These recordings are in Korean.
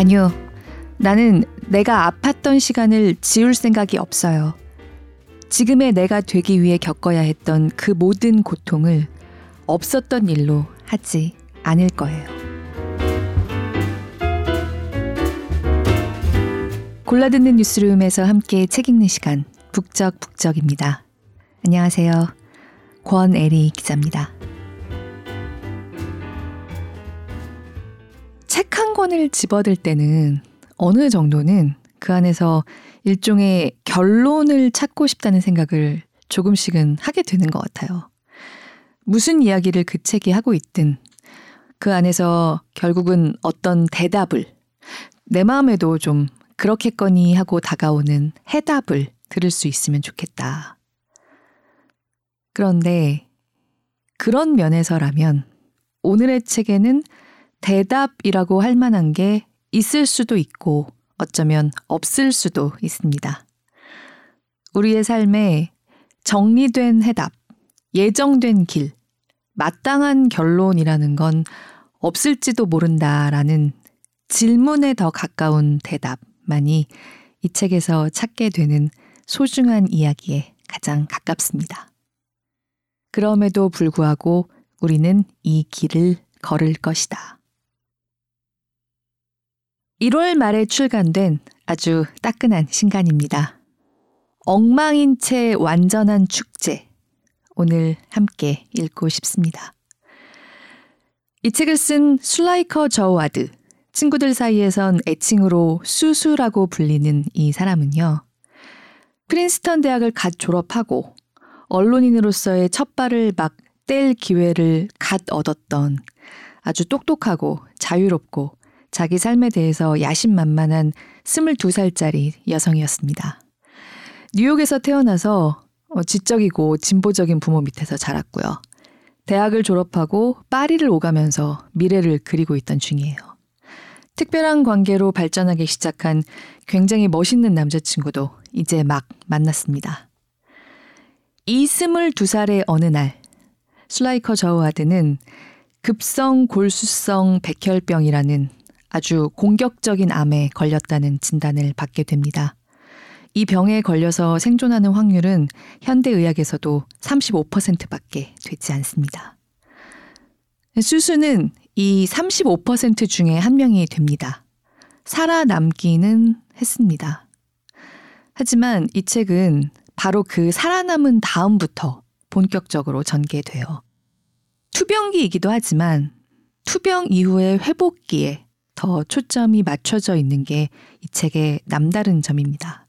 아니요. 나는 내가 아팠던 시간을 지울 생각이 없어요. 지금의 내가 되기 위해 겪어야 했던 그 모든 고통을 없었던 일로 하지 않을 거예요. 골라듣는 뉴스룸에서 함께 책 읽는 시간 북적북적입니다. 안녕하세요. 권애리 기자입니다. 책 한 권을 집어들 때는 어느 정도는 그 안에서 일종의 결론을 찾고 싶다는 생각을 조금씩은 하게 되는 것 같아요. 무슨 이야기를 그 책이 하고 있든 그 안에서 결국은 어떤 대답을 내 마음에도 좀 그렇겠거니 하고 다가오는 해답을 들을 수 있으면 좋겠다. 그런데 그런 면에서라면 오늘의 책에는 대답이라고 할 만한 게 있을 수도 있고 어쩌면 없을 수도 있습니다. 우리의 삶에 정리된 해답, 예정된 길, 마땅한 결론이라는 건 없을지도 모른다라는 질문에 더 가까운 대답만이 이 책에서 찾게 되는 소중한 이야기에 가장 가깝습니다. 그럼에도 불구하고 우리는 이 길을 걸을 것이다. 1월 말에 출간된 아주 따끈한 신간입니다. 엉망인 채 완전한 축제. 오늘 함께 읽고 싶습니다. 이 책을 쓴 슬라이커 저와드, 친구들 사이에선 애칭으로 수수라고 불리는 이 사람은요. 프린스턴 대학을 갓 졸업하고 언론인으로서의 첫 발을 막 뗄 기회를 갓 얻었던 아주 똑똑하고 자유롭고 자기 삶에 대해서 야심만만한 22살짜리 여성이었습니다. 뉴욕에서 태어나서 어, 지적이고 진보적인 부모 밑에서 자랐고요. 대학을 졸업하고 파리를 오가면서 미래를 그리고 있던 중이에요. 특별한 관계로 발전하기 시작한 굉장히 멋있는 남자친구도 이제 막 만났습니다. 이 스물두 살의 어느 날, 슬라이커 저우하드는 급성 골수성 백혈병이라는 아주 공격적인 암에 걸렸다는 진단을 받게 됩니다. 이 병에 걸려서 생존하는 확률은 현대의학에서도 35%밖에 되지 않습니다. 수수는 이 35% 중에 한 명이 됩니다. 살아남기는 했습니다. 하지만 이 책은 바로 그 살아남은 다음부터 본격적으로 전개돼요. 투병기이기도 하지만 투병 이후의 회복기에 더 초점이 맞춰져 있는 게 이 책의 남다른 점입니다.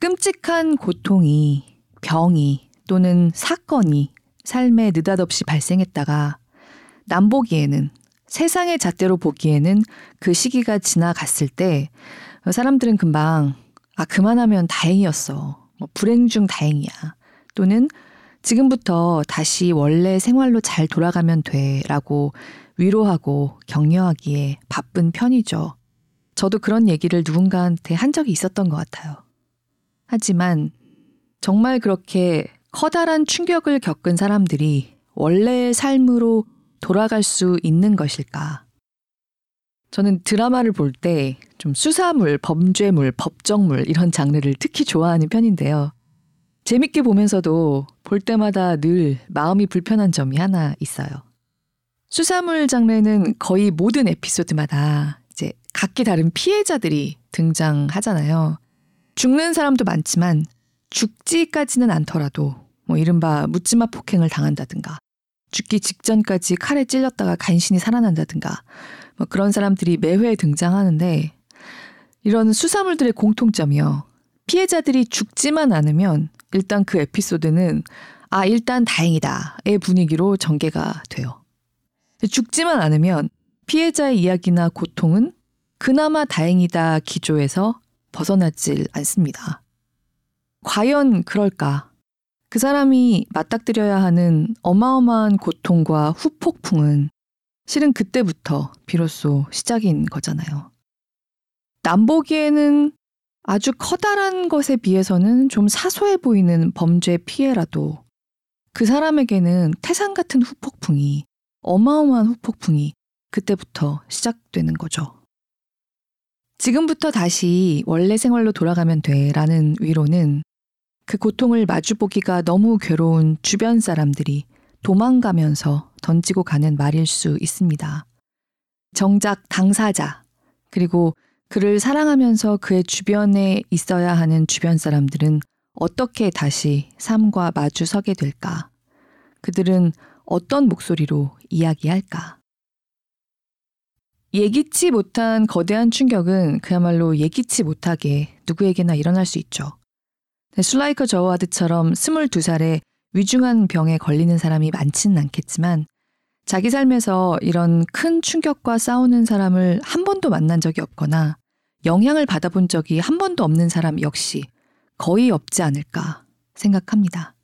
끔찍한 고통이, 병이 또는 사건이 삶에 느닷없이 발생했다가 남보기에는 세상의 잣대로 보기에는 그 시기가 지나갔을 때 사람들은 금방 아 그만하면 다행이었어. 뭐 불행 중 다행이야. 또는 지금부터 다시 원래 생활로 잘 돌아가면 돼라고 위로하고 격려하기에 바쁜 편이죠. 저도 그런 얘기를 누군가한테 한 적이 있었던 것 같아요. 하지만 정말 그렇게 커다란 충격을 겪은 사람들이 원래의 삶으로 돌아갈 수 있는 것일까? 저는 드라마를 볼 때 좀 수사물, 범죄물, 법정물 이런 장르를 특히 좋아하는 편인데요. 재밌게 보면서도 볼 때마다 늘 마음이 불편한 점이 하나 있어요. 수사물 장르는 거의 모든 에피소드마다 이제 각기 다른 피해자들이 등장하잖아요. 죽는 사람도 많지만 죽지까지는 않더라도 뭐 이른바 묻지마 폭행을 당한다든가 죽기 직전까지 칼에 찔렸다가 간신히 살아난다든가 뭐 그런 사람들이 매회 등장하는데 이런 수사물들의 공통점이요. 피해자들이 죽지만 않으면 일단 그 에피소드는 아 일단 다행이다의 분위기로 전개가 돼요. 죽지만 않으면 피해자의 이야기나 고통은 그나마 다행이다 기조에서 벗어나질 않습니다. 과연 그럴까? 그 사람이 맞닥뜨려야 하는 어마어마한 고통과 후폭풍은 실은 그때부터 비로소 시작인 거잖아요. 남보기에는 아주 커다란 것에 비해서는 좀 사소해 보이는 범죄 피해라도 그 사람에게는 태산 같은 후폭풍이 어마어마한 후폭풍이 그때부터 시작되는 거죠. 지금부터 다시 원래 생활로 돌아가면 돼 라는 위로는 그 고통을 마주보기가 너무 괴로운 주변 사람들이 도망가면서 던지고 가는 말일 수 있습니다. 정작 당사자, 그리고 그를 사랑하면서 그의 주변에 있어야 하는 주변 사람들은 어떻게 다시 삶과 마주 서게 될까? 그들은 어떤 목소리로 이야기할까? 예기치 못한 거대한 충격은 그야말로 예기치 못하게 누구에게나 일어날 수 있죠. 술라이커 저와드처럼 22살에 위중한 병에 걸리는 사람이 많지는 않겠지만 자기 삶에서 이런 큰 충격과 싸우는 사람을 한 번도 만난 적이 없거나 영향을 받아본 적이 한 번도 없는 사람 역시 거의 없지 않을까 생각합니다.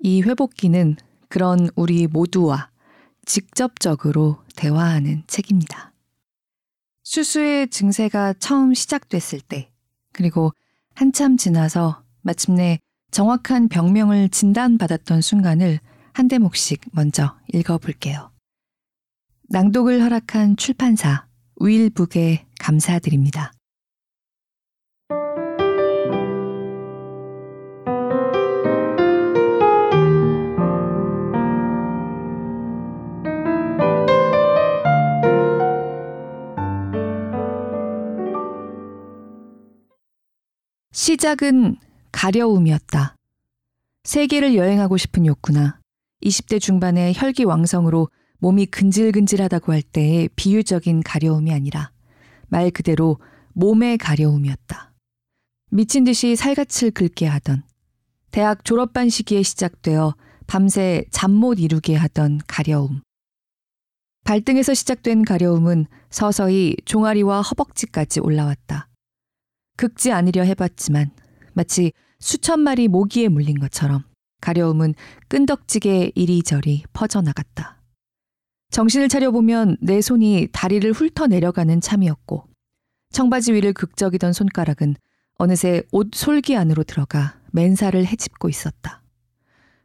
이 회복기는 그런 우리 모두와 직접적으로 대화하는 책입니다. 수수의 증세가 처음 시작됐을 때, 그리고 한참 지나서 마침내 정확한 병명을 진단받았던 순간을 한 대목씩 먼저 읽어볼게요. 낭독을 허락한 출판사 우일북에 감사드립니다. 시작은 가려움이었다. 세계를 여행하고 싶은 욕구나 20대 중반의 혈기왕성으로 몸이 근질근질하다고 할 때의 비유적인 가려움이 아니라 말 그대로 몸의 가려움이었다. 미친 듯이 살갗을 긁게 하던 대학 졸업반 시기에 시작되어 밤새 잠 못 이루게 하던 가려움. 발등에서 시작된 가려움은 서서히 종아리와 허벅지까지 올라왔다. 긁지 않으려 해봤지만 마치 수천 마리 모기에 물린 것처럼 가려움은 끈덕지게 이리저리 퍼져나갔다. 정신을 차려보면 내 손이 다리를 훑어 내려가는 참이었고 청바지 위를 극적이던 손가락은 어느새 옷 솔기 안으로 들어가 맨살을 헤집고 있었다.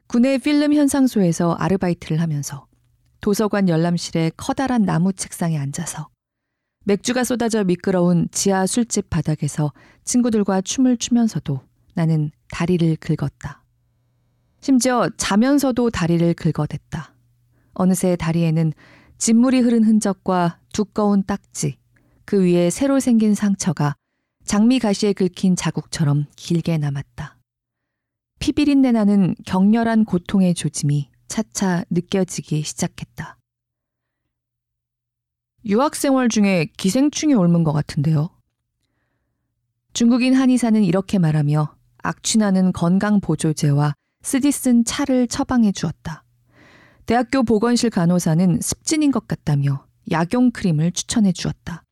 군의 필름 현상소에서 아르바이트를 하면서 도서관 열람실의 커다란 나무 책상에 앉아서 맥주가 쏟아져 미끄러운 지하 술집 바닥에서 친구들과 춤을 추면서도 나는 다리를 긁었다. 심지어 자면서도 다리를 긁어댔다. 어느새 다리에는 진물이 흐른 흔적과 두꺼운 딱지, 그 위에 새로 생긴 상처가 장미 가시에 긁힌 자국처럼 길게 남았다. 피비린내 나는 격렬한 고통의 조짐이 차차 느껴지기 시작했다. 유학 생활 중에 기생충이 옮은 것 같은데요. 중국인 한의사는 이렇게 말하며 악취나는 건강보조제와 쓰디 쓴 차를 처방해 주었다. 대학교 보건실 간호사는 습진인 것 같다며 약용 크림을 추천해 주었다.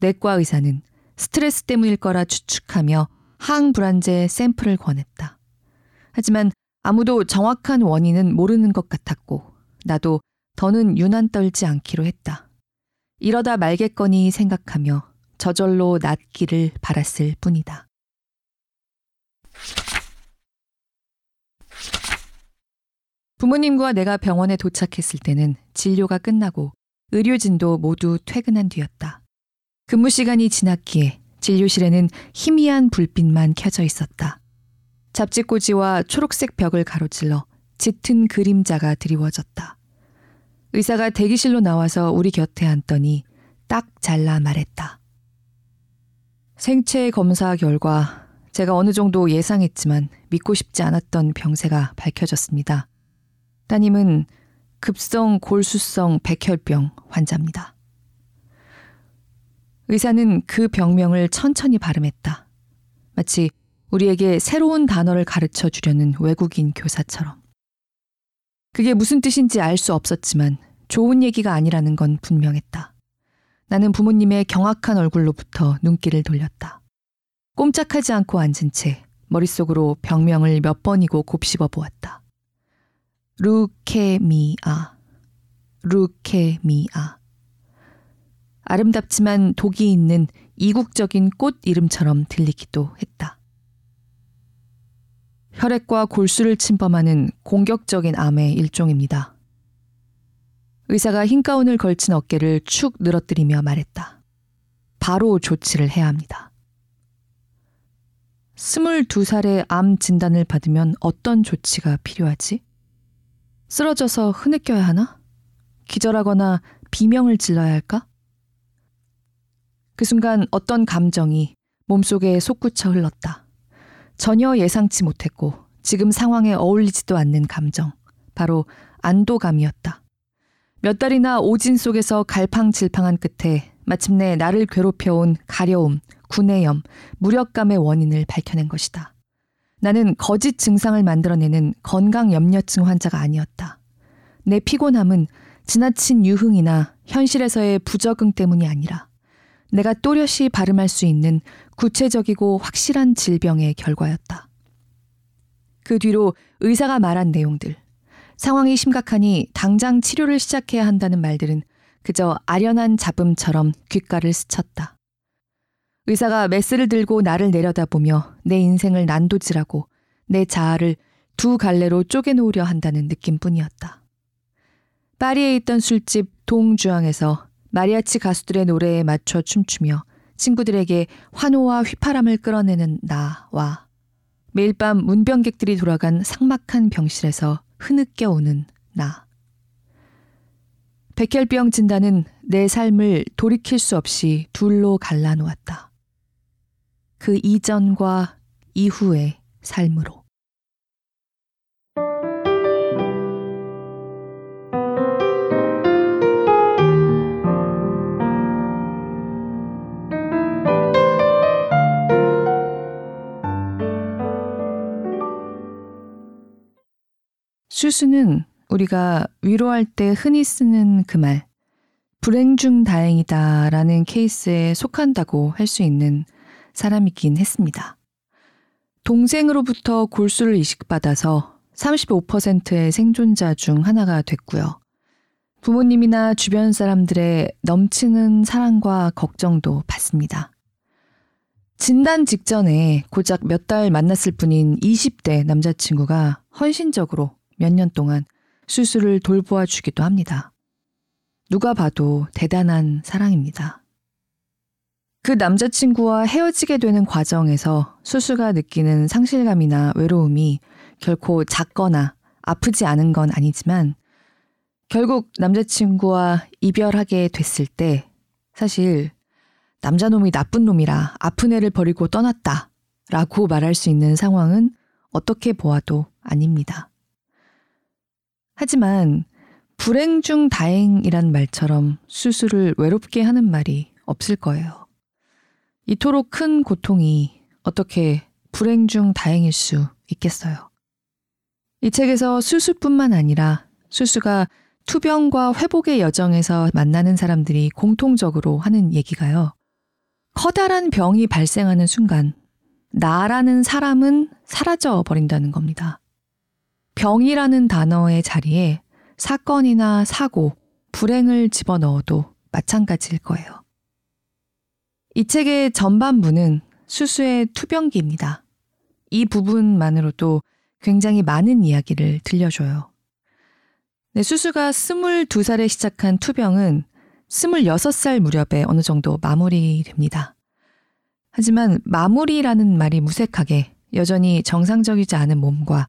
내과 의사는 스트레스 때문일 거라 추측하며 항불안제 샘플을 권했다. 하지만 아무도 정확한 원인은 모르는 것 같았고 나도 더는 유난 떨지 않기로 했다. 이러다 말겠거니 생각하며 저절로 낫기를 바랐을 뿐이다. 부모님과 내가 병원에 도착했을 때는 진료가 끝나고 의료진도 모두 퇴근한 뒤였다. 근무 시간이 지났기에 진료실에는 희미한 불빛만 켜져 있었다. 잡지꽂이와 초록색 벽을 가로질러 짙은 그림자가 드리워졌다. 의사가 대기실로 나와서 우리 곁에 앉더니 딱 잘라 말했다. 생체 검사 결과 제가 어느 정도 예상했지만 믿고 싶지 않았던 병세가 밝혀졌습니다. 따님은 급성 골수성 백혈병 환자입니다. 의사는 그 병명을 천천히 발음했다. 마치 우리에게 새로운 단어를 가르쳐 주려는 외국인 교사처럼. 그게 무슨 뜻인지 알 수 없었지만 좋은 얘기가 아니라는 건 분명했다. 나는 부모님의 경악한 얼굴로부터 눈길을 돌렸다. 꼼짝하지 않고 앉은 채 머릿속으로 병명을 몇 번이고 곱씹어 보았다. 루케미아, 루케미아. 아름답지만 독이 있는 이국적인 꽃 이름처럼 들리기도 했다. 혈액과 골수를 침범하는 공격적인 암의 일종입니다. 의사가 흰 가운을 걸친 어깨를 축 늘어뜨리며 말했다. 바로 조치를 해야 합니다. 22살의 암 진단을 받으면 어떤 조치가 필요하지? 쓰러져서 흐느껴야 하나? 기절하거나 비명을 질러야 할까? 그 순간 어떤 감정이 몸속에 솟구쳐 흘렀다. 전혀 예상치 못했고 지금 상황에 어울리지도 않는 감정. 바로 안도감이었다. 몇 달이나 오진 속에서 갈팡질팡한 끝에 마침내 나를 괴롭혀온 가려움, 구내염, 무력감의 원인을 밝혀낸 것이다. 나는 거짓 증상을 만들어내는 건강 염려증 환자가 아니었다. 내 피곤함은 지나친 유흥이나 현실에서의 부적응 때문이 아니라 내가 또렷이 발음할 수 있는 구체적이고 확실한 질병의 결과였다. 그 뒤로 의사가 말한 내용들, 상황이 심각하니 당장 치료를 시작해야 한다는 말들은 그저 아련한 잡음처럼 귓가를 스쳤다. 의사가 메스를 들고 나를 내려다보며 내 인생을 난도질하고 내 자아를 두 갈래로 쪼개놓으려 한다는 느낌뿐이었다. 파리에 있던 술집 동주앙에서 마리아치 가수들의 노래에 맞춰 춤추며 친구들에게 환호와 휘파람을 끌어내는 나와 매일 밤 문병객들이 돌아간 삭막한 병실에서 흐느껴 오는 나. 백혈병 진단은 내 삶을 돌이킬 수 없이 둘로 갈라놓았다. 그 이전과 이후의 삶으로. 수수는 우리가 위로할 때 흔히 쓰는 그 말, 불행 중 다행이다 라는 케이스에 속한다고 할 수 있는 사람이긴 했습니다. 동생으로부터 골수를 이식받아서 35%의 생존자 중 하나가 됐고요. 부모님이나 주변 사람들의 넘치는 사랑과 걱정도 받습니다. 진단 직전에 고작 몇 달 만났을 뿐인 20대 남자친구가 헌신적으로 몇 년 동안 수술을 돌보아 주기도 합니다. 누가 봐도 대단한 사랑입니다. 그 남자친구와 헤어지게 되는 과정에서 수수가 느끼는 상실감이나 외로움이 결코 작거나 아프지 않은 건 아니지만 결국 남자친구와 이별하게 됐을 때 사실 남자놈이 나쁜 놈이라 아픈 애를 버리고 떠났다 라고 말할 수 있는 상황은 어떻게 보아도 아닙니다. 하지만 불행 중 다행이란 말처럼 수술을 외롭게 하는 말이 없을 거예요. 이토록 큰 고통이 어떻게 불행 중 다행일 수 있겠어요. 이 책에서 수술뿐만 아니라 수수가 투병과 회복의 여정에서 만나는 사람들이 공통적으로 하는 얘기가요. 커다란 병이 발생하는 순간, 나라는 사람은 사라져 버린다는 겁니다. 병이라는 단어의 자리에 사건이나 사고, 불행을 집어넣어도 마찬가지일 거예요. 이 책의 전반부는 수수의 투병기입니다. 이 부분만으로도 굉장히 많은 이야기를 들려줘요. 네, 수수가 22살에 시작한 투병은 26살 무렵에 어느 정도 마무리됩니다. 하지만 마무리라는 말이 무색하게 여전히 정상적이지 않은 몸과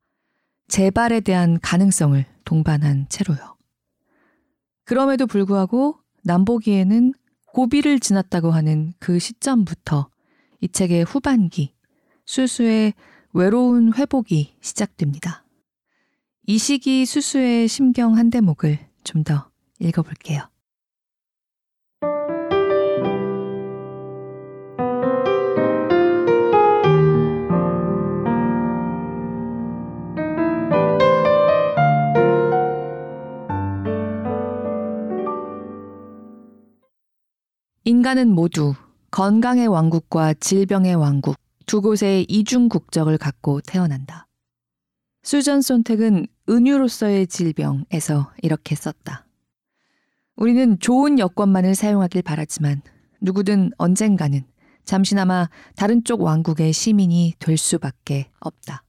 재발에 대한 가능성을 동반한 채로요. 그럼에도 불구하고 남보기에는 고비를 지났다고 하는 그 시점부터 이 책의 후반기, 수수의 외로운 회복이 시작됩니다. 이 시기 수수의 심경 한 대목을 좀 더 읽어볼게요. 인간은 모두 건강의 왕국과 질병의 왕국 두 곳의 이중 국적을 갖고 태어난다. 수전 손택은 은유로서의 질병에서 이렇게 썼다. 우리는 좋은 여권만을 사용하길 바라지만 누구든 언젠가는 잠시나마 다른 쪽 왕국의 시민이 될 수밖에 없다.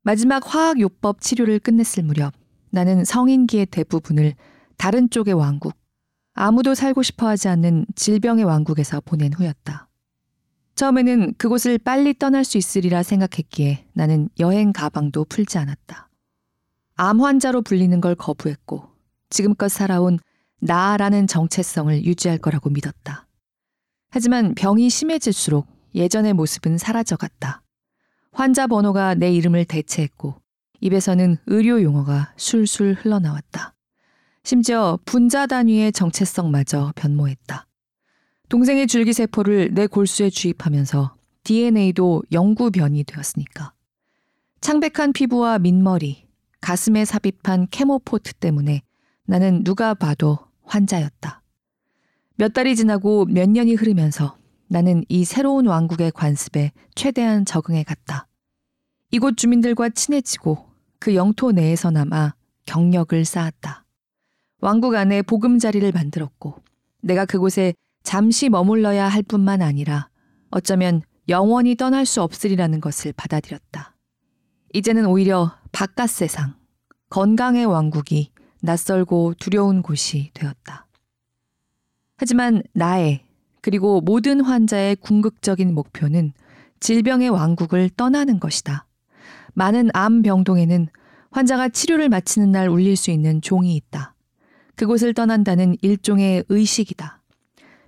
마지막 화학요법 치료를 끝냈을 무렵 나는 성인기의 대부분을 다른 쪽의 왕국, 아무도 살고 싶어 하지 않는 질병의 왕국에서 보낸 후였다. 처음에는 그곳을 빨리 떠날 수 있으리라 생각했기에 나는 여행 가방도 풀지 않았다. 암 환자로 불리는 걸 거부했고 지금껏 살아온 나라는 정체성을 유지할 거라고 믿었다. 하지만 병이 심해질수록 예전의 모습은 사라져갔다. 환자 번호가 내 이름을 대체했고 입에서는 의료 용어가 술술 흘러나왔다. 심지어 분자 단위의 정체성마저 변모했다. 동생의 줄기세포를 내 골수에 주입하면서 DNA도 영구 변이 되었으니까. 창백한 피부와 민머리, 가슴에 삽입한 케모포트 때문에 나는 누가 봐도 환자였다. 몇 달이 지나고 몇 년이 흐르면서 나는 이 새로운 왕국의 관습에 최대한 적응해 갔다. 이곳 주민들과 친해지고 그 영토 내에서나마 경력을 쌓았다. 왕국 안에 보금자리를 만들었고 내가 그곳에 잠시 머물러야 할 뿐만 아니라 어쩌면 영원히 떠날 수 없으리라는 것을 받아들였다. 이제는 오히려 바깥 세상, 건강의 왕국이 낯설고 두려운 곳이 되었다. 하지만 나의 그리고 모든 환자의 궁극적인 목표는 질병의 왕국을 떠나는 것이다. 많은 암 병동에는 환자가 치료를 마치는 날 울릴 수 있는 종이 있다. 그곳을 떠난다는 일종의 의식이다.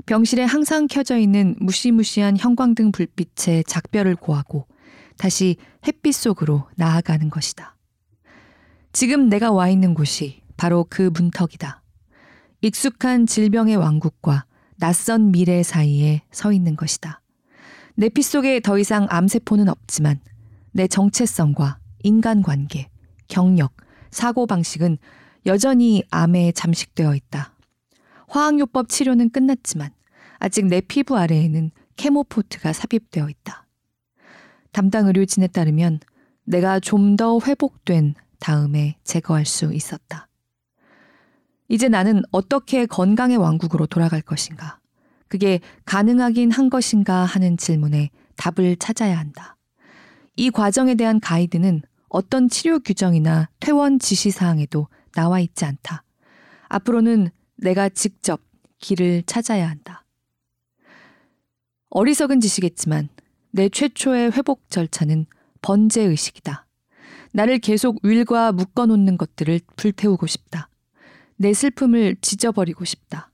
병실에 항상 켜져 있는 무시무시한 형광등 불빛에 작별을 고하고 다시 햇빛 속으로 나아가는 것이다. 지금 내가 와 있는 곳이 바로 그 문턱이다. 익숙한 질병의 왕국과 낯선 미래 사이에 서 있는 것이다. 내 피 속에 더 이상 암세포는 없지만 내 정체성과 인간관계, 경력, 사고방식은 여전히 암에 잠식되어 있다. 화학요법 치료는 끝났지만 아직 내 피부 아래에는 케모포트가 삽입되어 있다. 담당 의료진에 따르면 내가 좀 더 회복된 다음에 제거할 수 있었다. 이제 나는 어떻게 건강의 왕국으로 돌아갈 것인가? 그게 가능하긴 한 것인가 하는 질문에 답을 찾아야 한다. 이 과정에 대한 가이드는 어떤 치료 규정이나 퇴원 지시 사항에도 나와 있지 않다. 앞으로는 내가 직접 길을 찾아야 한다. 어리석은 짓이겠지만 내 최초의 회복 절차는 번제 의식이다. 나를 계속 윌과 묶어 놓는 것들을 불태우고 싶다. 내 슬픔을 지져버리고 싶다.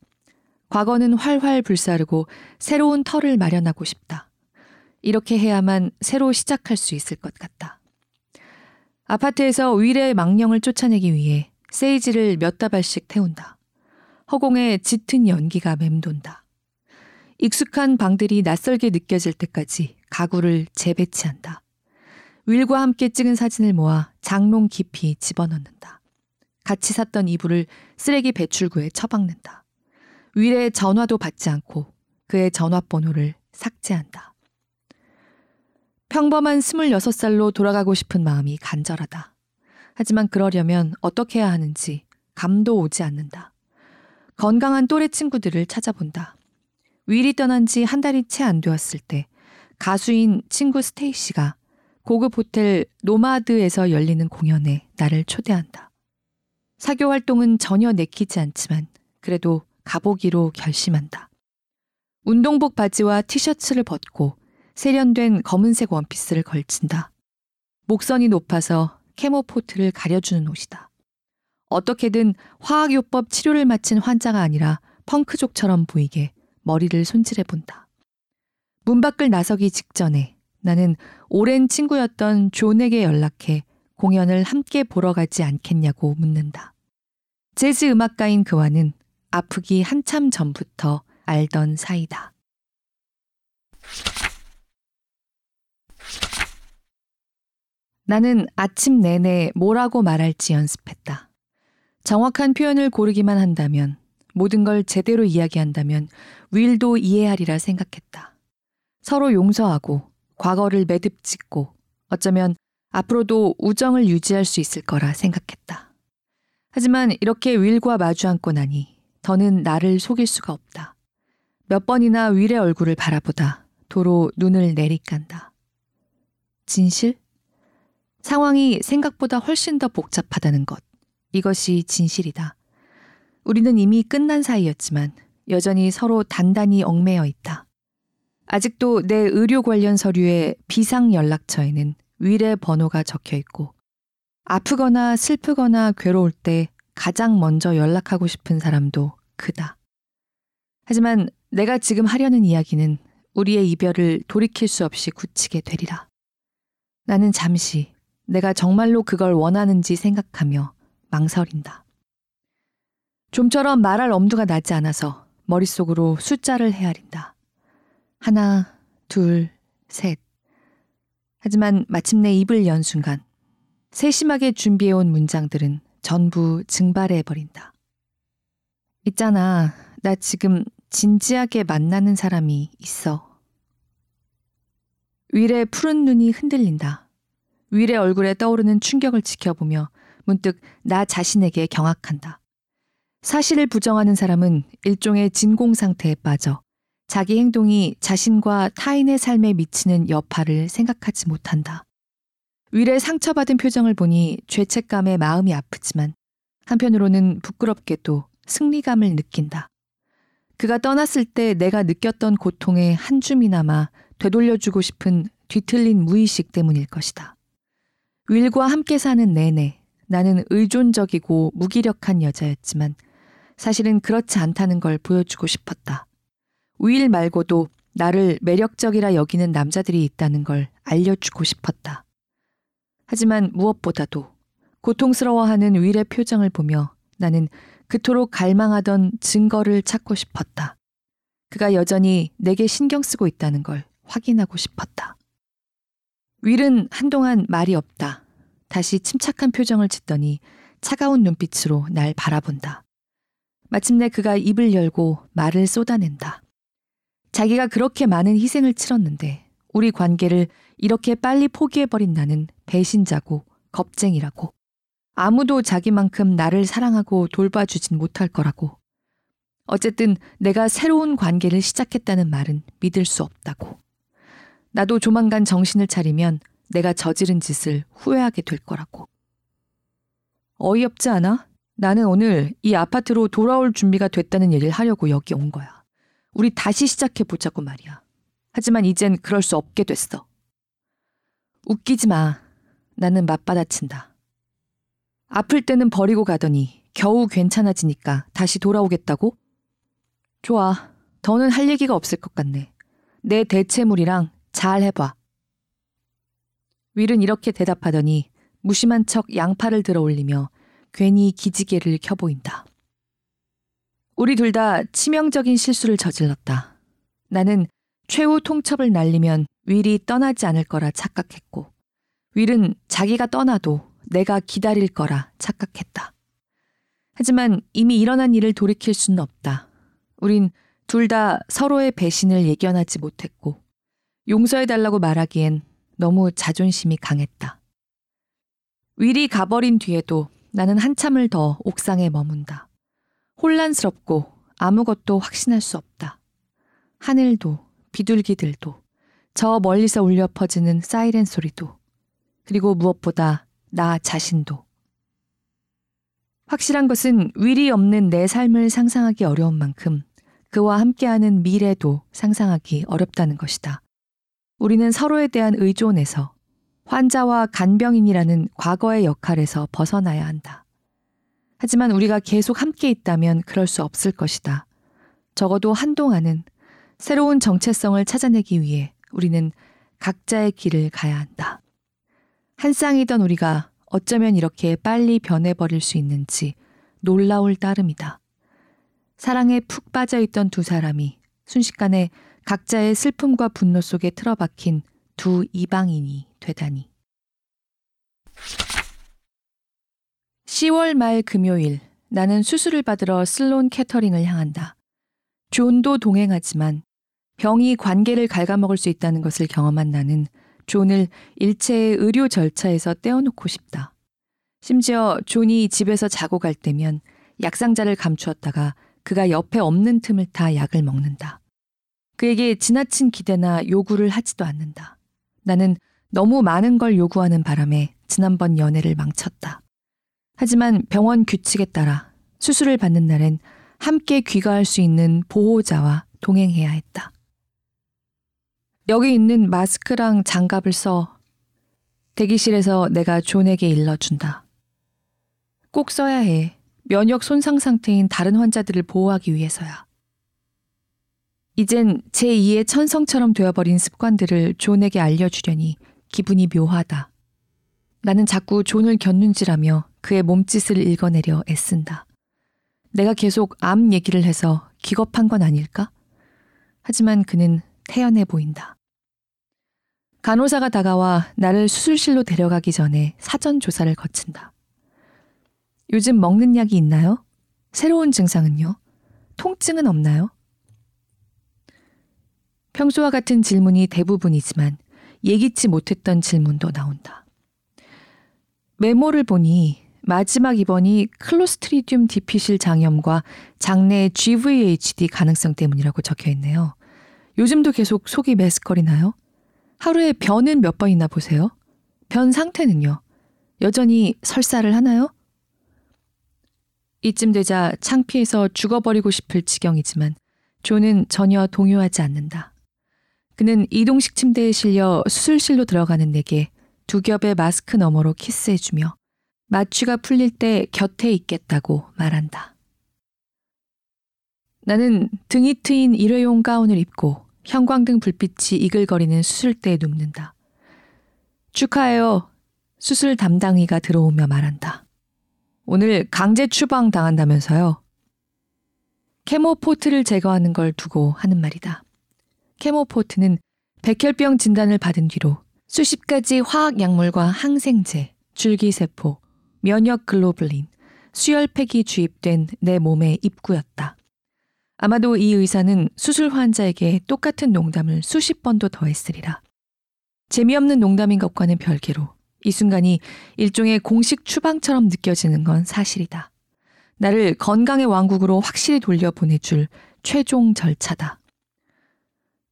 과거는 활활 불사르고 새로운 터를 마련하고 싶다. 이렇게 해야만 새로 시작할 수 있을 것 같다. 아파트에서 윌의 망령을 쫓아내기 위해 세이지를 몇 다발씩 태운다. 허공에 짙은 연기가 맴돈다. 익숙한 방들이 낯설게 느껴질 때까지 가구를 재배치한다. 윌과 함께 찍은 사진을 모아 장롱 깊이 집어넣는다. 같이 샀던 이불을 쓰레기 배출구에 처박는다. 윌의 전화도 받지 않고 그의 전화번호를 삭제한다. 평범한 26살로 돌아가고 싶은 마음이 간절하다. 하지만 그러려면 어떻게 해야 하는지 감도 오지 않는다. 건강한 또래 친구들을 찾아본다. 윌이 떠난 지 한 달이 채 안 되었을 때 가수인 친구 스테이시가 고급 호텔 노마드에서 열리는 공연에 나를 초대한다. 사교 활동은 전혀 내키지 않지만 그래도 가보기로 결심한다. 운동복 바지와 티셔츠를 벗고 세련된 검은색 원피스를 걸친다. 목선이 높아서 케모포트를 가려주는 옷이다. 어떻게든 화학요법 치료를 마친 환자가 아니라 펑크족처럼 보이게 머리를 손질해 본다. 문 밖을 나서기 직전에 나는 오랜 친구였던 존에게 연락해 공연을 함께 보러 가지 않겠냐고 묻는다. 재즈 음악가인 그와는 아프기 한참 전부터 알던 사이다. 나는 아침 내내 뭐라고 말할지 연습했다. 정확한 표현을 고르기만 한다면, 모든 걸 제대로 이야기한다면 윌도 이해하리라 생각했다. 서로 용서하고, 과거를 매듭 짓고, 어쩌면 앞으로도 우정을 유지할 수 있을 거라 생각했다. 하지만 이렇게 윌과 마주 앉고 나니 더는 나를 속일 수가 없다. 몇 번이나 윌의 얼굴을 바라보다 도로 눈을 내리깐다. 진실? 상황이 생각보다 훨씬 더 복잡하다는 것. 이것이 진실이다. 우리는 이미 끝난 사이였지만 여전히 서로 단단히 얽매여 있다. 아직도 내 의료 관련 서류에 비상 연락처에는 위례 번호가 적혀 있고 아프거나 슬프거나 괴로울 때 가장 먼저 연락하고 싶은 사람도 그다. 하지만 내가 지금 하려는 이야기는 우리의 이별을 돌이킬 수 없이 굳히게 되리라. 나는 잠시 내가 정말로 그걸 원하는지 생각하며 망설인다. 좀처럼 말할 엄두가 나지 않아서 머릿속으로 숫자를 헤아린다. 하나, 둘, 셋. 하지만 마침내 입을 연 순간 세심하게 준비해온 문장들은 전부 증발해버린다. 있잖아, 나 지금 진지하게 만나는 사람이 있어. 윌의 푸른 눈이 흔들린다. 윌의 얼굴에 떠오르는 충격을 지켜보며 문득 나 자신에게 경악한다. 사실을 부정하는 사람은 일종의 진공 상태에 빠져 자기 행동이 자신과 타인의 삶에 미치는 여파를 생각하지 못한다. 윌의 상처받은 표정을 보니 죄책감에 마음이 아프지만 한편으로는 부끄럽게도 승리감을 느낀다. 그가 떠났을 때 내가 느꼈던 고통의 한 줌이나마 되돌려주고 싶은 뒤틀린 무의식 때문일 것이다. 윌과 함께 사는 내내 나는 의존적이고 무기력한 여자였지만 사실은 그렇지 않다는 걸 보여주고 싶었다. 윌 말고도 나를 매력적이라 여기는 남자들이 있다는 걸 알려주고 싶었다. 하지만 무엇보다도 고통스러워하는 윌의 표정을 보며 나는 그토록 갈망하던 증거를 찾고 싶었다. 그가 여전히 내게 신경 쓰고 있다는 걸 확인하고 싶었다. 윌은 한동안 말이 없다. 다시 침착한 표정을 짓더니 차가운 눈빛으로 날 바라본다. 마침내 그가 입을 열고 말을 쏟아낸다. 자기가 그렇게 많은 희생을 치렀는데 우리 관계를 이렇게 빨리 포기해버린 나는 배신자고 겁쟁이라고. 아무도 자기만큼 나를 사랑하고 돌봐주진 못할 거라고. 어쨌든 내가 새로운 관계를 시작했다는 말은 믿을 수 없다고. 나도 조만간 정신을 차리면 내가 저지른 짓을 후회하게 될 거라고. 어이없지 않아? 나는 오늘 이 아파트로 돌아올 준비가 됐다는 얘기를 하려고 여기 온 거야. 우리 다시 시작해 보자고 말이야. 하지만 이젠 그럴 수 없게 됐어. 웃기지 마. 나는 맞받아친다. 아플 때는 버리고 가더니 겨우 괜찮아지니까 다시 돌아오겠다고? 좋아. 더는 할 얘기가 없을 것 같네. 내 대체물이랑 잘 해봐. 윌은 이렇게 대답하더니 무심한 척 양팔을 들어 올리며 괜히 기지개를 켜 보인다. 우리 둘 다 치명적인 실수를 저질렀다. 나는 최후 통첩을 날리면 윌이 떠나지 않을 거라 착각했고, 윌은 자기가 떠나도 내가 기다릴 거라 착각했다. 하지만 이미 일어난 일을 돌이킬 수는 없다. 우린 둘 다 서로의 배신을 예견하지 못했고, 용서해달라고 말하기엔 너무 자존심이 강했다. 윌이 가버린 뒤에도 나는 한참을 더 옥상에 머문다. 혼란스럽고 아무것도 확신할 수 없다. 하늘도, 비둘기들도, 저 멀리서 울려 퍼지는 사이렌 소리도, 그리고 무엇보다 나 자신도. 확실한 것은 위리 없는 내 삶을 상상하기 어려운 만큼 그와 함께하는 미래도 상상하기 어렵다는 것이다. 우리는 서로에 대한 의존에서 환자와 간병인이라는 과거의 역할에서 벗어나야 한다. 하지만 우리가 계속 함께 있다면 그럴 수 없을 것이다. 적어도 한동안은 새로운 정체성을 찾아내기 위해 우리는 각자의 길을 가야 한다. 한 쌍이던 우리가 어쩌면 이렇게 빨리 변해버릴 수 있는지 놀라울 따름이다. 사랑에 푹 빠져 있던 두 사람이 순식간에 각자의 슬픔과 분노 속에 틀어박힌 두 이방인이 되다니. 10월 말 금요일 나는 수술을 받으러 슬론 케터링을 향한다. 존도 동행하지만 병이 관계를 갉아먹을 수 있다는 것을 경험한 나는 존을 일체의 의료 절차에서 떼어놓고 싶다. 심지어 존이 집에서 자고 갈 때면 약상자를 감추었다가 그가 옆에 없는 틈을 타 약을 먹는다. 그에게 지나친 기대나 요구를 하지도 않는다. 나는 너무 많은 걸 요구하는 바람에 지난번 연애를 망쳤다. 하지만 병원 규칙에 따라 수술을 받는 날엔 함께 귀가할 수 있는 보호자와 동행해야 했다. 여기 있는 마스크랑 장갑을 써 대기실에서 내가 존에게 일러준다. 꼭 써야 해. 면역 손상 상태인 다른 환자들을 보호하기 위해서야. 이젠 제2의 천성처럼 되어버린 습관들을 존에게 알려주려니 기분이 묘하다. 나는 자꾸 존을 곁눈질하며 그의 몸짓을 읽어내려 애쓴다. 내가 계속 암 얘기를 해서 기겁한 건 아닐까? 하지만 그는 태연해 보인다. 간호사가 다가와 나를 수술실로 데려가기 전에 사전 조사를 거친다. 요즘 먹는 약이 있나요? 새로운 증상은요? 통증은 없나요? 평소와 같은 질문이 대부분이지만 예기치 못했던 질문도 나온다. 메모를 보니 마지막 입원이 클로스트리디움 디피실 장염과 장내 GVHD 가능성 때문이라고 적혀 있네요. 요즘도 계속 속이 메스꺼리나요? 하루에 변은 몇 번이나 보세요? 변 상태는요? 여전히 설사를 하나요? 이쯤 되자 창피해서 죽어버리고 싶을 지경이지만 조는 전혀 동요하지 않는다. 그는 이동식 침대에 실려 수술실로 들어가는 내게 두 겹의 마스크 너머로 키스해주며 마취가 풀릴 때 곁에 있겠다고 말한다. 나는 등이 트인 일회용 가운을 입고 형광등 불빛이 이글거리는 수술대에 눕는다. 축하해요. 수술 담당이가 들어오며 말한다. 오늘 강제 추방 당한다면서요. 케모포트를 제거하는 걸 두고 하는 말이다. 케모포트는 백혈병 진단을 받은 뒤로 수십 가지 화학 약물과 항생제, 줄기세포, 면역 글로블린, 수혈팩이 주입된 내 몸의 입구였다. 아마도 이 의사는 수술 환자에게 똑같은 농담을 수십 번도 더 했으리라. 재미없는 농담인 것과는 별개로 이 순간이 일종의 공식 추방처럼 느껴지는 건 사실이다. 나를 건강의 왕국으로 확실히 돌려보내줄 최종 절차다.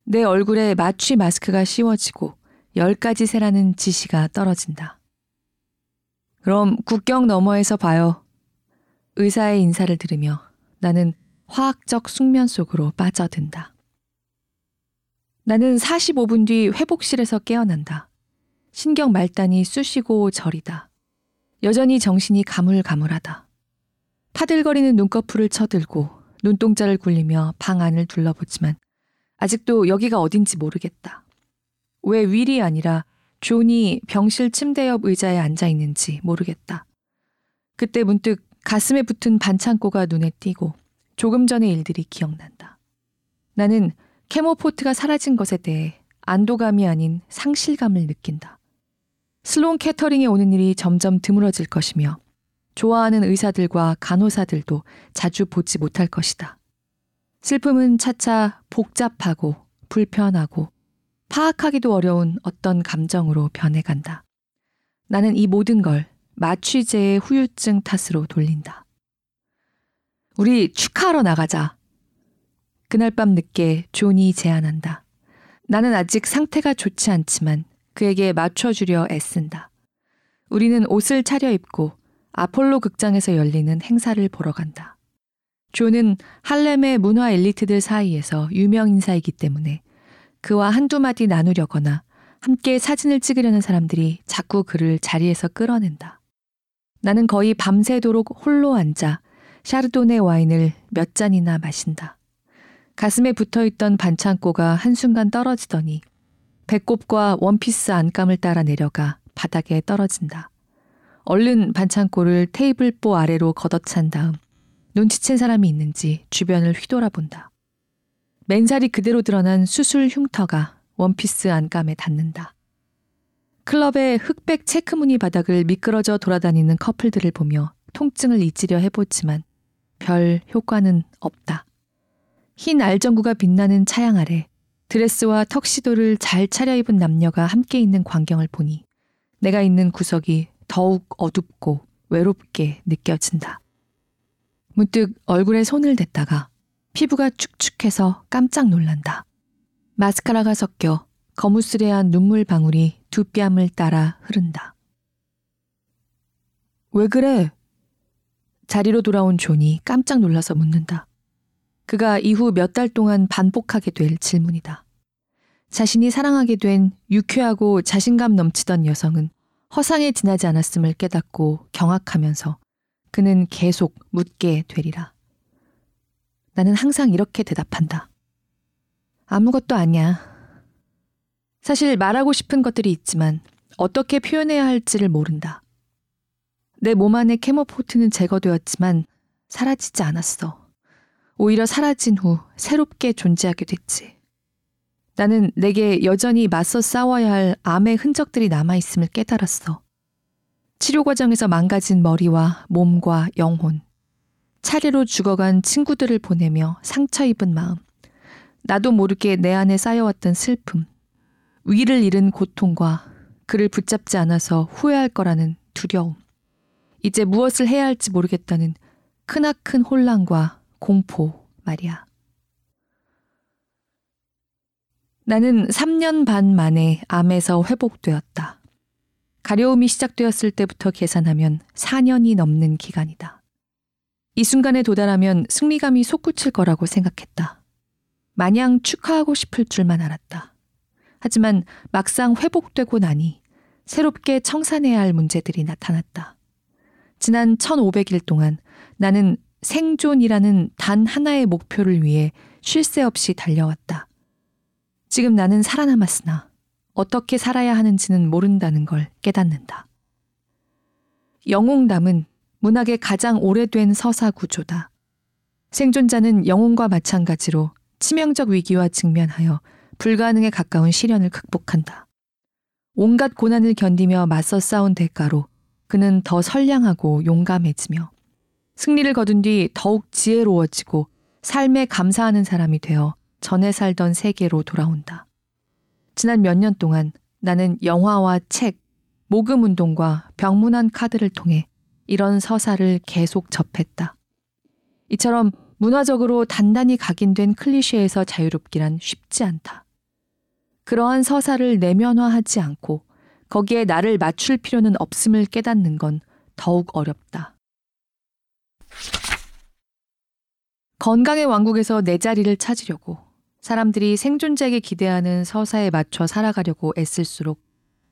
내 얼굴에 마취 마스크가 씌워지고 열 가지 세라는 지시가 떨어진다. 그럼 국경 너머에서 봐요. 의사의 인사를 들으며 나는 화학적 숙면 속으로 빠져든다. 나는 45분 뒤 회복실에서 깨어난다. 신경 말단이 쑤시고 저리다. 여전히 정신이 가물가물하다. 파들거리는 눈꺼풀을 쳐들고 눈동자를 굴리며 방 안을 둘러보지만 아직도 여기가 어딘지 모르겠다. 왜 윌이 아니라 존이 병실 침대 옆 의자에 앉아 있는지 모르겠다. 그때 문득 가슴에 붙은 반창고가 눈에 띄고 조금 전의 일들이 기억난다. 나는 케모포트가 사라진 것에 대해 안도감이 아닌 상실감을 느낀다. 슬론 캐터링에 오는 일이 점점 드물어질 것이며 좋아하는 의사들과 간호사들도 자주 보지 못할 것이다. 슬픔은 차차 복잡하고 불편하고 파악하기도 어려운 어떤 감정으로 변해간다. 나는 이 모든 걸 마취제의 후유증 탓으로 돌린다. 우리 축하하러 나가자. 그날 밤 늦게 존이 제안한다. 나는 아직 상태가 좋지 않지만 그에게 맞춰주려 애쓴다. 우리는 옷을 차려입고 아폴로 극장에서 열리는 행사를 보러 간다. 존은 할렘의 문화 엘리트들 사이에서 유명 인사이기 때문에 그와 한두 마디 나누려거나 함께 사진을 찍으려는 사람들이 자꾸 그를 자리에서 끌어낸다. 나는 거의 밤새도록 홀로 앉아 샤르도네 와인을 몇 잔이나 마신다. 가슴에 붙어 있던 반창고가 한순간 떨어지더니 배꼽과 원피스 안감을 따라 내려가 바닥에 떨어진다. 얼른 반창고를 테이블보 아래로 걷어찬 다음 눈치챈 사람이 있는지 주변을 휘돌아본다. 맨살이 그대로 드러난 수술 흉터가 원피스 안감에 닿는다. 클럽의 흑백 체크무늬 바닥을 미끄러져 돌아다니는 커플들을 보며 통증을 잊으려 해보지만 별 효과는 없다. 흰 알전구가 빛나는 차양 아래 드레스와 턱시도를 잘 차려입은 남녀가 함께 있는 광경을 보니 내가 있는 구석이 더욱 어둡고 외롭게 느껴진다. 문득 얼굴에 손을 댔다가 피부가 축축해서 깜짝 놀란다. 마스카라가 섞여 거무스레한 눈물 방울이 두 뺨을 따라 흐른다. 왜 그래? 자리로 돌아온 존이 깜짝 놀라서 묻는다. 그가 이후 몇 달 동안 반복하게 될 질문이다. 자신이 사랑하게 된 유쾌하고 자신감 넘치던 여성은 허상에 지나지 않았음을 깨닫고 경악하면서 그는 계속 묻게 되리라. 나는 항상 이렇게 대답한다. 아무것도 아니야. 사실 말하고 싶은 것들이 있지만 어떻게 표현해야 할지를 모른다. 내 몸 안의 케모포트는 제거되었지만 사라지지 않았어. 오히려 사라진 후 새롭게 존재하게 됐지. 나는 내게 여전히 맞서 싸워야 할 암의 흔적들이 남아있음을 깨달았어. 치료 과정에서 망가진 머리와 몸과 영혼, 차례로 죽어간 친구들을 보내며 상처 입은 마음, 나도 모르게 내 안에 쌓여왔던 슬픔, 위를 잃은 고통과 그를 붙잡지 않아서 후회할 거라는 두려움, 이제 무엇을 해야 할지 모르겠다는 크나큰 혼란과 공포 말이야. 나는 3년 반 만에 암에서 회복되었다. 가려움이 시작되었을 때부터 계산하면 4년이 넘는 기간이다. 이 순간에 도달하면 승리감이 솟구칠 거라고 생각했다. 마냥 축하하고 싶을 줄만 알았다. 하지만 막상 회복되고 나니 새롭게 청산해야 할 문제들이 나타났다. 지난 1500일 동안 나는 생존이라는 단 하나의 목표를 위해 쉴 새 없이 달려왔다. 지금 나는 살아남았으나 어떻게 살아야 하는지는 모른다는 걸 깨닫는다. 영웅담은 문학의 가장 오래된 서사 구조다. 생존자는 영웅과 마찬가지로 치명적 위기와 직면하여 불가능에 가까운 시련을 극복한다. 온갖 고난을 견디며 맞서 싸운 대가로 그는 더 선량하고 용감해지며 승리를 거둔 뒤 더욱 지혜로워지고 삶에 감사하는 사람이 되어 전에 살던 세계로 돌아온다. 지난 몇 년 동안 나는 영화와 책, 모금 운동과 병문안 카드를 통해 이런 서사를 계속 접했다. 이처럼 문화적으로 단단히 각인된 클리셰에서 자유롭기란 쉽지 않다. 그러한 서사를 내면화하지 않고 거기에 나를 맞출 필요는 없음을 깨닫는 건 더욱 어렵다. 건강의 왕국에서 내 자리를 찾으려고 사람들이 생존자에게 기대하는 서사에 맞춰 살아가려고 애쓸수록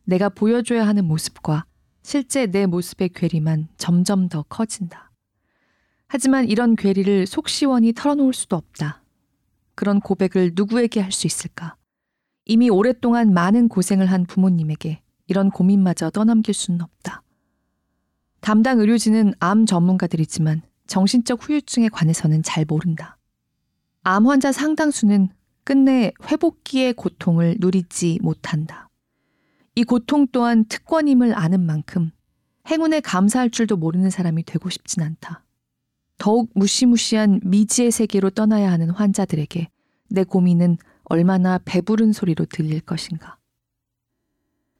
내가 보여줘야 하는 모습과 실제 내 모습의 괴리만 점점 더 커진다. 하지만 이런 괴리를 속 시원히 털어놓을 수도 없다. 그런 고백을 누구에게 할 수 있을까? 이미 오랫동안 많은 고생을 한 부모님에게 이런 고민마저 떠넘길 수는 없다. 담당 의료진은 암 전문가들이지만 정신적 후유증에 관해서는 잘 모른다. 암 환자 상당수는 끝내 회복기의 고통을 누리지 못한다. 이 고통 또한 특권임을 아는 만큼 행운에 감사할 줄도 모르는 사람이 되고 싶진 않다. 더욱 무시무시한 미지의 세계로 떠나야 하는 환자들에게 내 고민은 얼마나 배부른 소리로 들릴 것인가.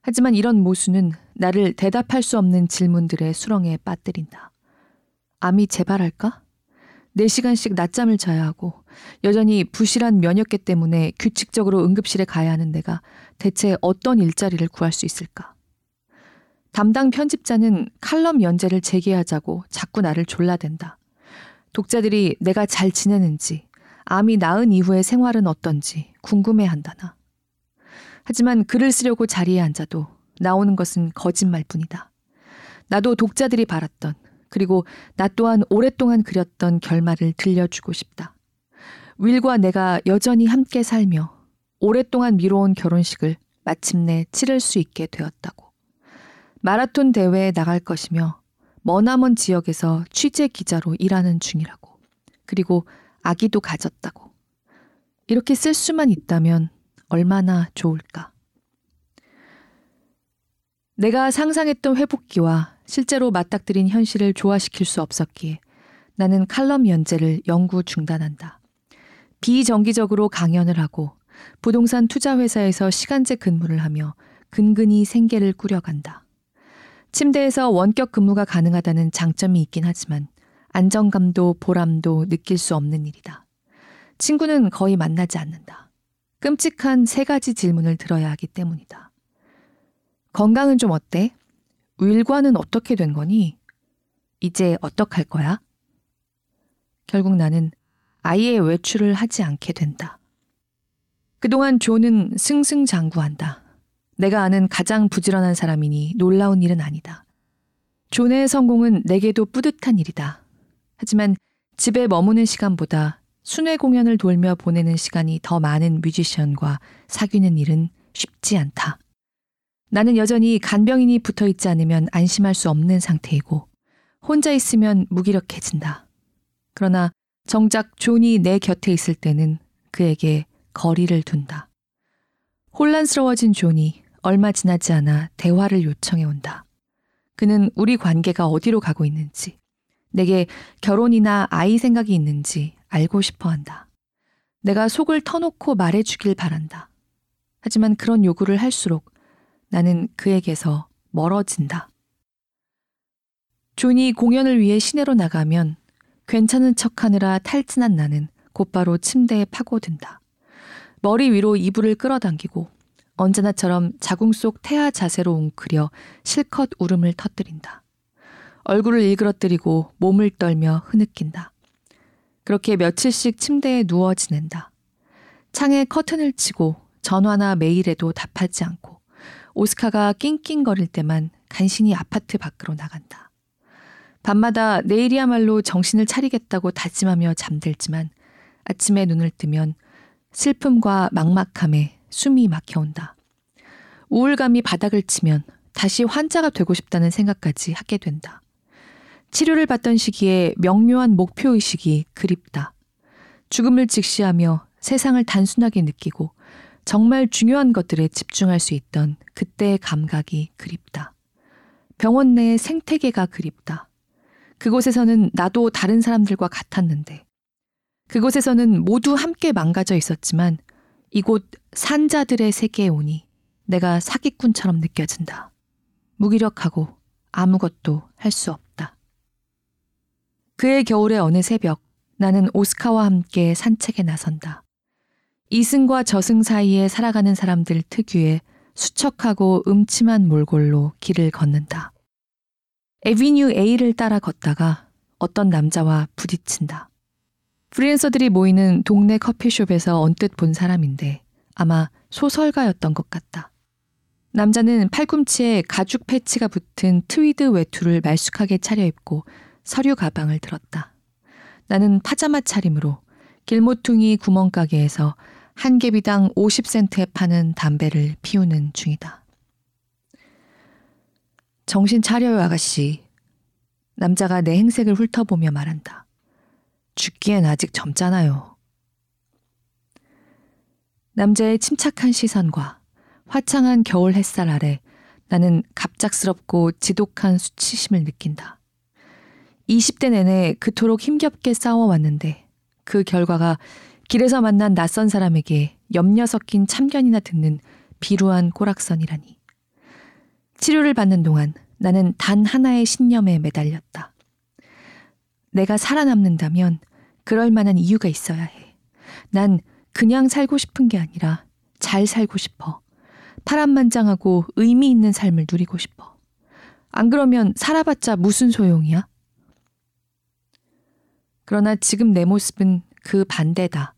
하지만 이런 모순은 나를 대답할 수 없는 질문들의 수렁에 빠뜨린다. 암이 재발할까? 4시간씩 낮잠을 자야 하고 여전히 부실한 면역계 때문에 규칙적으로 응급실에 가야 하는 내가 대체 어떤 일자리를 구할 수 있을까? 담당 편집자는 칼럼 연재를 재개하자고 자꾸 나를 졸라댄다. 독자들이 내가 잘 지내는지, 암이 나은 이후의 생활은 어떤지 궁금해 한다나. 하지만 글을 쓰려고 자리에 앉아도 나오는 것은 거짓말 뿐이다. 나도 독자들이 바랐던 그리고 나 또한 오랫동안 그렸던 결말을 들려주고 싶다. 윌과 내가 여전히 함께 살며 오랫동안 미뤄온 결혼식을 마침내 치를 수 있게 되었다고. 마라톤 대회에 나갈 것이며 머나먼 지역에서 취재 기자로 일하는 중이라고. 그리고 아기도 가졌다고. 이렇게 쓸 수만 있다면 얼마나 좋을까. 내가 상상했던 회복기와 실제로 맞닥뜨린 현실을 조화시킬 수 없었기에 나는 칼럼 연재를 영구 중단한다. 비정기적으로 강연을 하고 부동산 투자회사에서 시간제 근무를 하며 근근히 생계를 꾸려간다. 침대에서 원격 근무가 가능하다는 장점이 있긴 하지만 안정감도 보람도 느낄 수 없는 일이다. 친구는 거의 만나지 않는다. 끔찍한 세 가지 질문을 들어야 하기 때문이다. 건강은 좀 어때? 윌과는 어떻게 된 거니? 이제 어떡할 거야? 결국 나는 아예 외출을 하지 않게 된다. 그동안 조는 승승장구한다. 내가 아는 가장 부지런한 사람이니 놀라운 일은 아니다. 존의 성공은 내게도 뿌듯한 일이다. 하지만 집에 머무는 시간보다 순회 공연을 돌며 보내는 시간이 더 많은 뮤지션과 사귀는 일은 쉽지 않다. 나는 여전히 간병인이 붙어 있지 않으면 안심할 수 없는 상태이고 혼자 있으면 무기력해진다. 그러나 정작 존이 내 곁에 있을 때는 그에게 거리를 둔다. 혼란스러워진 존이 얼마 지나지 않아 대화를 요청해 온다. 그는 우리 관계가 어디로 가고 있는지, 내게 결혼이나 아이 생각이 있는지 알고 싶어 한다. 내가 속을 터놓고 말해 주길 바란다. 하지만 그런 요구를 할수록 나는 그에게서 멀어진다. 존이 공연을 위해 시내로 나가면 괜찮은 척 하느라 탈진한 나는 곧바로 침대에 파고든다. 머리 위로 이불을 끌어당기고 언제나처럼 자궁 속 태아 자세로 웅크려 실컷 울음을 터뜨린다. 얼굴을 일그러뜨리고 몸을 떨며 흐느낀다. 그렇게 며칠씩 침대에 누워 지낸다. 창에 커튼을 치고 전화나 메일에도 답하지 않고 오스카가 낑낑거릴 때만 간신히 아파트 밖으로 나간다. 밤마다 내일이야말로 정신을 차리겠다고 다짐하며 잠들지만 아침에 눈을 뜨면 슬픔과 막막함에 숨이 막혀온다. 우울감이 바닥을 치면 다시 환자가 되고 싶다는 생각까지 하게 된다. 치료를 받던 시기에 명료한 목표의식이 그립다. 죽음을 직시하며 세상을 단순하게 느끼고 정말 중요한 것들에 집중할 수 있던 그때의 감각이 그립다. 병원 내의 생태계가 그립다. 그곳에서는 나도 다른 사람들과 같았는데, 그곳에서는 모두 함께 망가져 있었지만, 이곳 산자들의 세계에 오니 내가 사기꾼처럼 느껴진다. 무기력하고 아무것도 할 수 없다. 그의 겨울의 어느 새벽, 나는 오스카와 함께 산책에 나선다. 이승과 저승 사이에 살아가는 사람들 특유의 수척하고 음침한 몰골로 길을 걷는다. 에비뉴 A를 따라 걷다가 어떤 남자와 부딪힌다. 프리랜서들이 모이는 동네 커피숍에서 언뜻 본 사람인데 아마 소설가였던 것 같다. 남자는 팔꿈치에 가죽 패치가 붙은 트위드 외투를 말쑥하게 차려입고 서류 가방을 들었다. 나는 파자마 차림으로 길모퉁이 구멍가게에서 한 개비당 50센트에 파는 담배를 피우는 중이다. 정신 차려요, 아가씨. 남자가 내 행색을 훑어보며 말한다. 죽기엔 아직 젊잖아요. 남자의 침착한 시선과 화창한 겨울 햇살 아래 나는 갑작스럽고 지독한 수치심을 느낀다. 20대 내내 그토록 힘겹게 싸워왔는데 그 결과가 길에서 만난 낯선 사람에게 염려 섞인 참견이나 듣는 비루한 꼬락선이라니. 치료를 받는 동안 나는 단 하나의 신념에 매달렸다. 내가 살아남는다면 그럴 만한 이유가 있어야 해. 난 그냥 살고 싶은 게 아니라 잘 살고 싶어. 파란만장하고 의미 있는 삶을 누리고 싶어. 안 그러면 살아봤자 무슨 소용이야? 그러나 지금 내 모습은 그 반대다.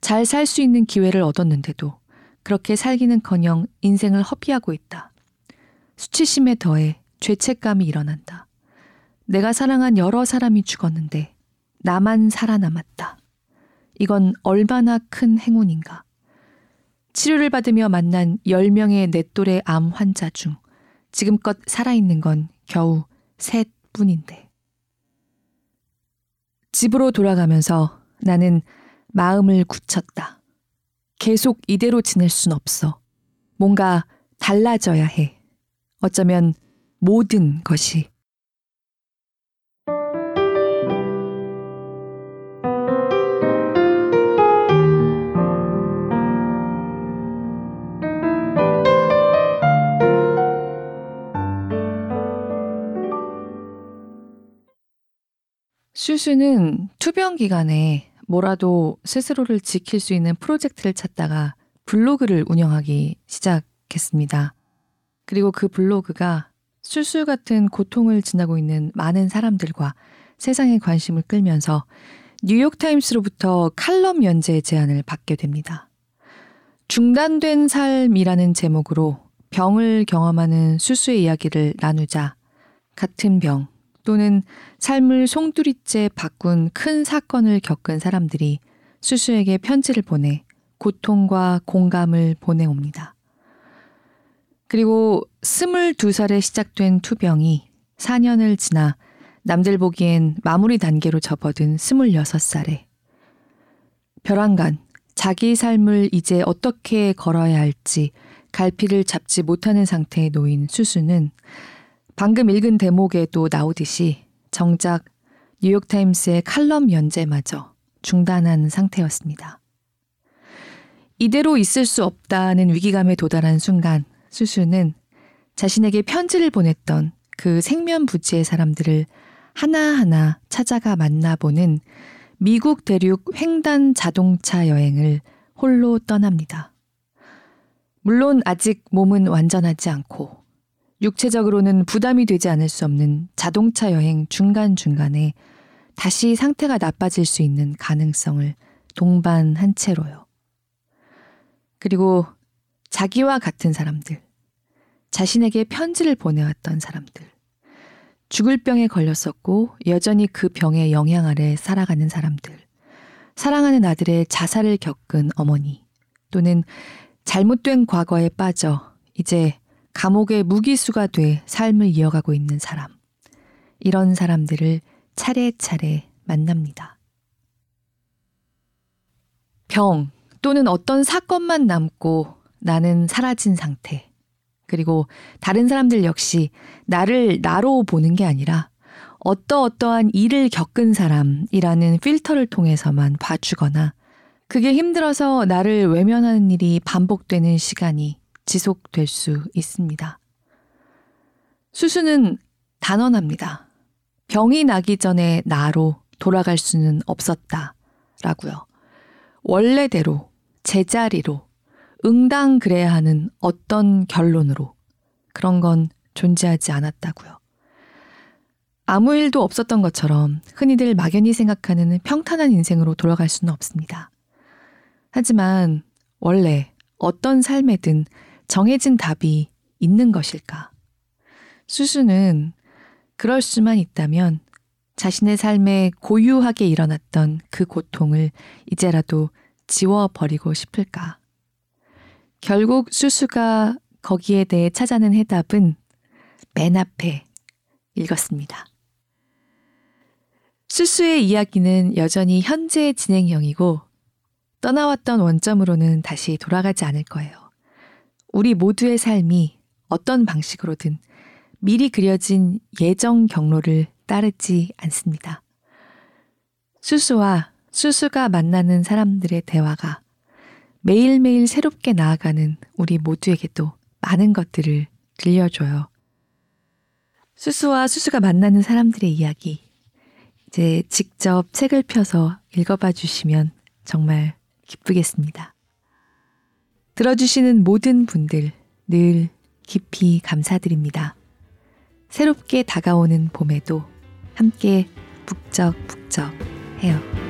잘 살 수 있는 기회를 얻었는데도 그렇게 살기는 커녕 인생을 허비하고 있다. 수치심에 더해 죄책감이 일어난다. 내가 사랑한 여러 사람이 죽었는데 나만 살아남았다. 이건 얼마나 큰 행운인가. 치료를 받으며 만난 10명의 내 또래 암 환자 중 지금껏 살아있는 건 겨우 셋 뿐인데. 집으로 돌아가면서 나는 마음을 굳혔다. 계속 이대로 지낼 순 없어. 뭔가 달라져야 해. 어쩌면 모든 것이 슈슈는 투병 기간에 뭐라도 스스로를 지킬 수 있는 프로젝트를 찾다가 블로그를 운영하기 시작했습니다. 그리고 그 블로그가 술술 같은 고통을 지나고 있는 많은 사람들과 세상의 관심을 끌면서 뉴욕타임스로부터 칼럼 연재 제안을 받게 됩니다. 중단된 삶이라는 제목으로 병을 경험하는 수수의 이야기를 나누자 같은 병 또는 삶을 송두리째 바꾼 큰 사건을 겪은 사람들이 수수에게 편지를 보내 고통과 공감을 보내옵니다. 그리고 22살에 시작된 투병이 4년을 지나 남들 보기엔 마무리 단계로 접어든 26살에 벼랑간 자기 삶을 이제 어떻게 걸어야 할지 갈피를 잡지 못하는 상태에 놓인 수수는 방금 읽은 대목에도 나오듯이 정작 뉴욕타임스의 칼럼 연재마저 중단한 상태였습니다. 이대로 있을 수 없다는 위기감에 도달한 순간 수수는 자신에게 편지를 보냈던 그 생면부지의 사람들을 하나하나 찾아가 만나보는 미국 대륙 횡단 자동차 여행을 홀로 떠납니다. 물론 아직 몸은 완전하지 않고 육체적으로는 부담이 되지 않을 수 없는 자동차 여행 중간중간에 다시 상태가 나빠질 수 있는 가능성을 동반한 채로요. 그리고 자기와 같은 사람들, 자신에게 편지를 보내왔던 사람들, 죽을 병에 걸렸었고 여전히 그 병의 영향 아래 살아가는 사람들, 사랑하는 아들의 자살을 겪은 어머니, 또는 잘못된 과거에 빠져 이제 감옥의 무기수가 돼 삶을 이어가고 있는 사람, 이런 사람들을 차례차례 만납니다. 병 또는 어떤 사건만 남고 나는 사라진 상태. 그리고 다른 사람들 역시 나를 나로 보는 게 아니라 어떠어떠한 일을 겪은 사람이라는 필터를 통해서만 봐주거나 그게 힘들어서 나를 외면하는 일이 반복되는 시간이 지속될 수 있습니다. 수수는 단언합니다. 병이 나기 전에 나로 돌아갈 수는 없었다. 라고요. 원래대로, 제자리로, 응당 그래야 하는 어떤 결론으로 그런 건 존재하지 않았다고요. 아무 일도 없었던 것처럼 흔히들 막연히 생각하는 평탄한 인생으로 돌아갈 수는 없습니다. 하지만 원래 어떤 삶에든 정해진 답이 있는 것일까? 수수는 그럴 수만 있다면 자신의 삶에 고유하게 일어났던 그 고통을 이제라도 지워버리고 싶을까? 결국 수수가 거기에 대해 찾아낸 해답은 맨 앞에 읽었습니다. 수수의 이야기는 여전히 현재 진행형이고 떠나왔던 원점으로는 다시 돌아가지 않을 거예요. 우리 모두의 삶이 어떤 방식으로든 미리 그려진 예정 경로를 따르지 않습니다. 수수와 수수가 만나는 사람들의 대화가 매일매일 새롭게 나아가는 우리 모두에게도 많은 것들을 들려줘요. 수수와 수수가 만나는 사람들의 이야기. 이제 직접 책을 펴서 읽어봐 주시면 정말 기쁘겠습니다. 들어주시는 모든 분들 늘 깊이 감사드립니다. 새롭게 다가오는 봄에도 함께 북적북적 해요.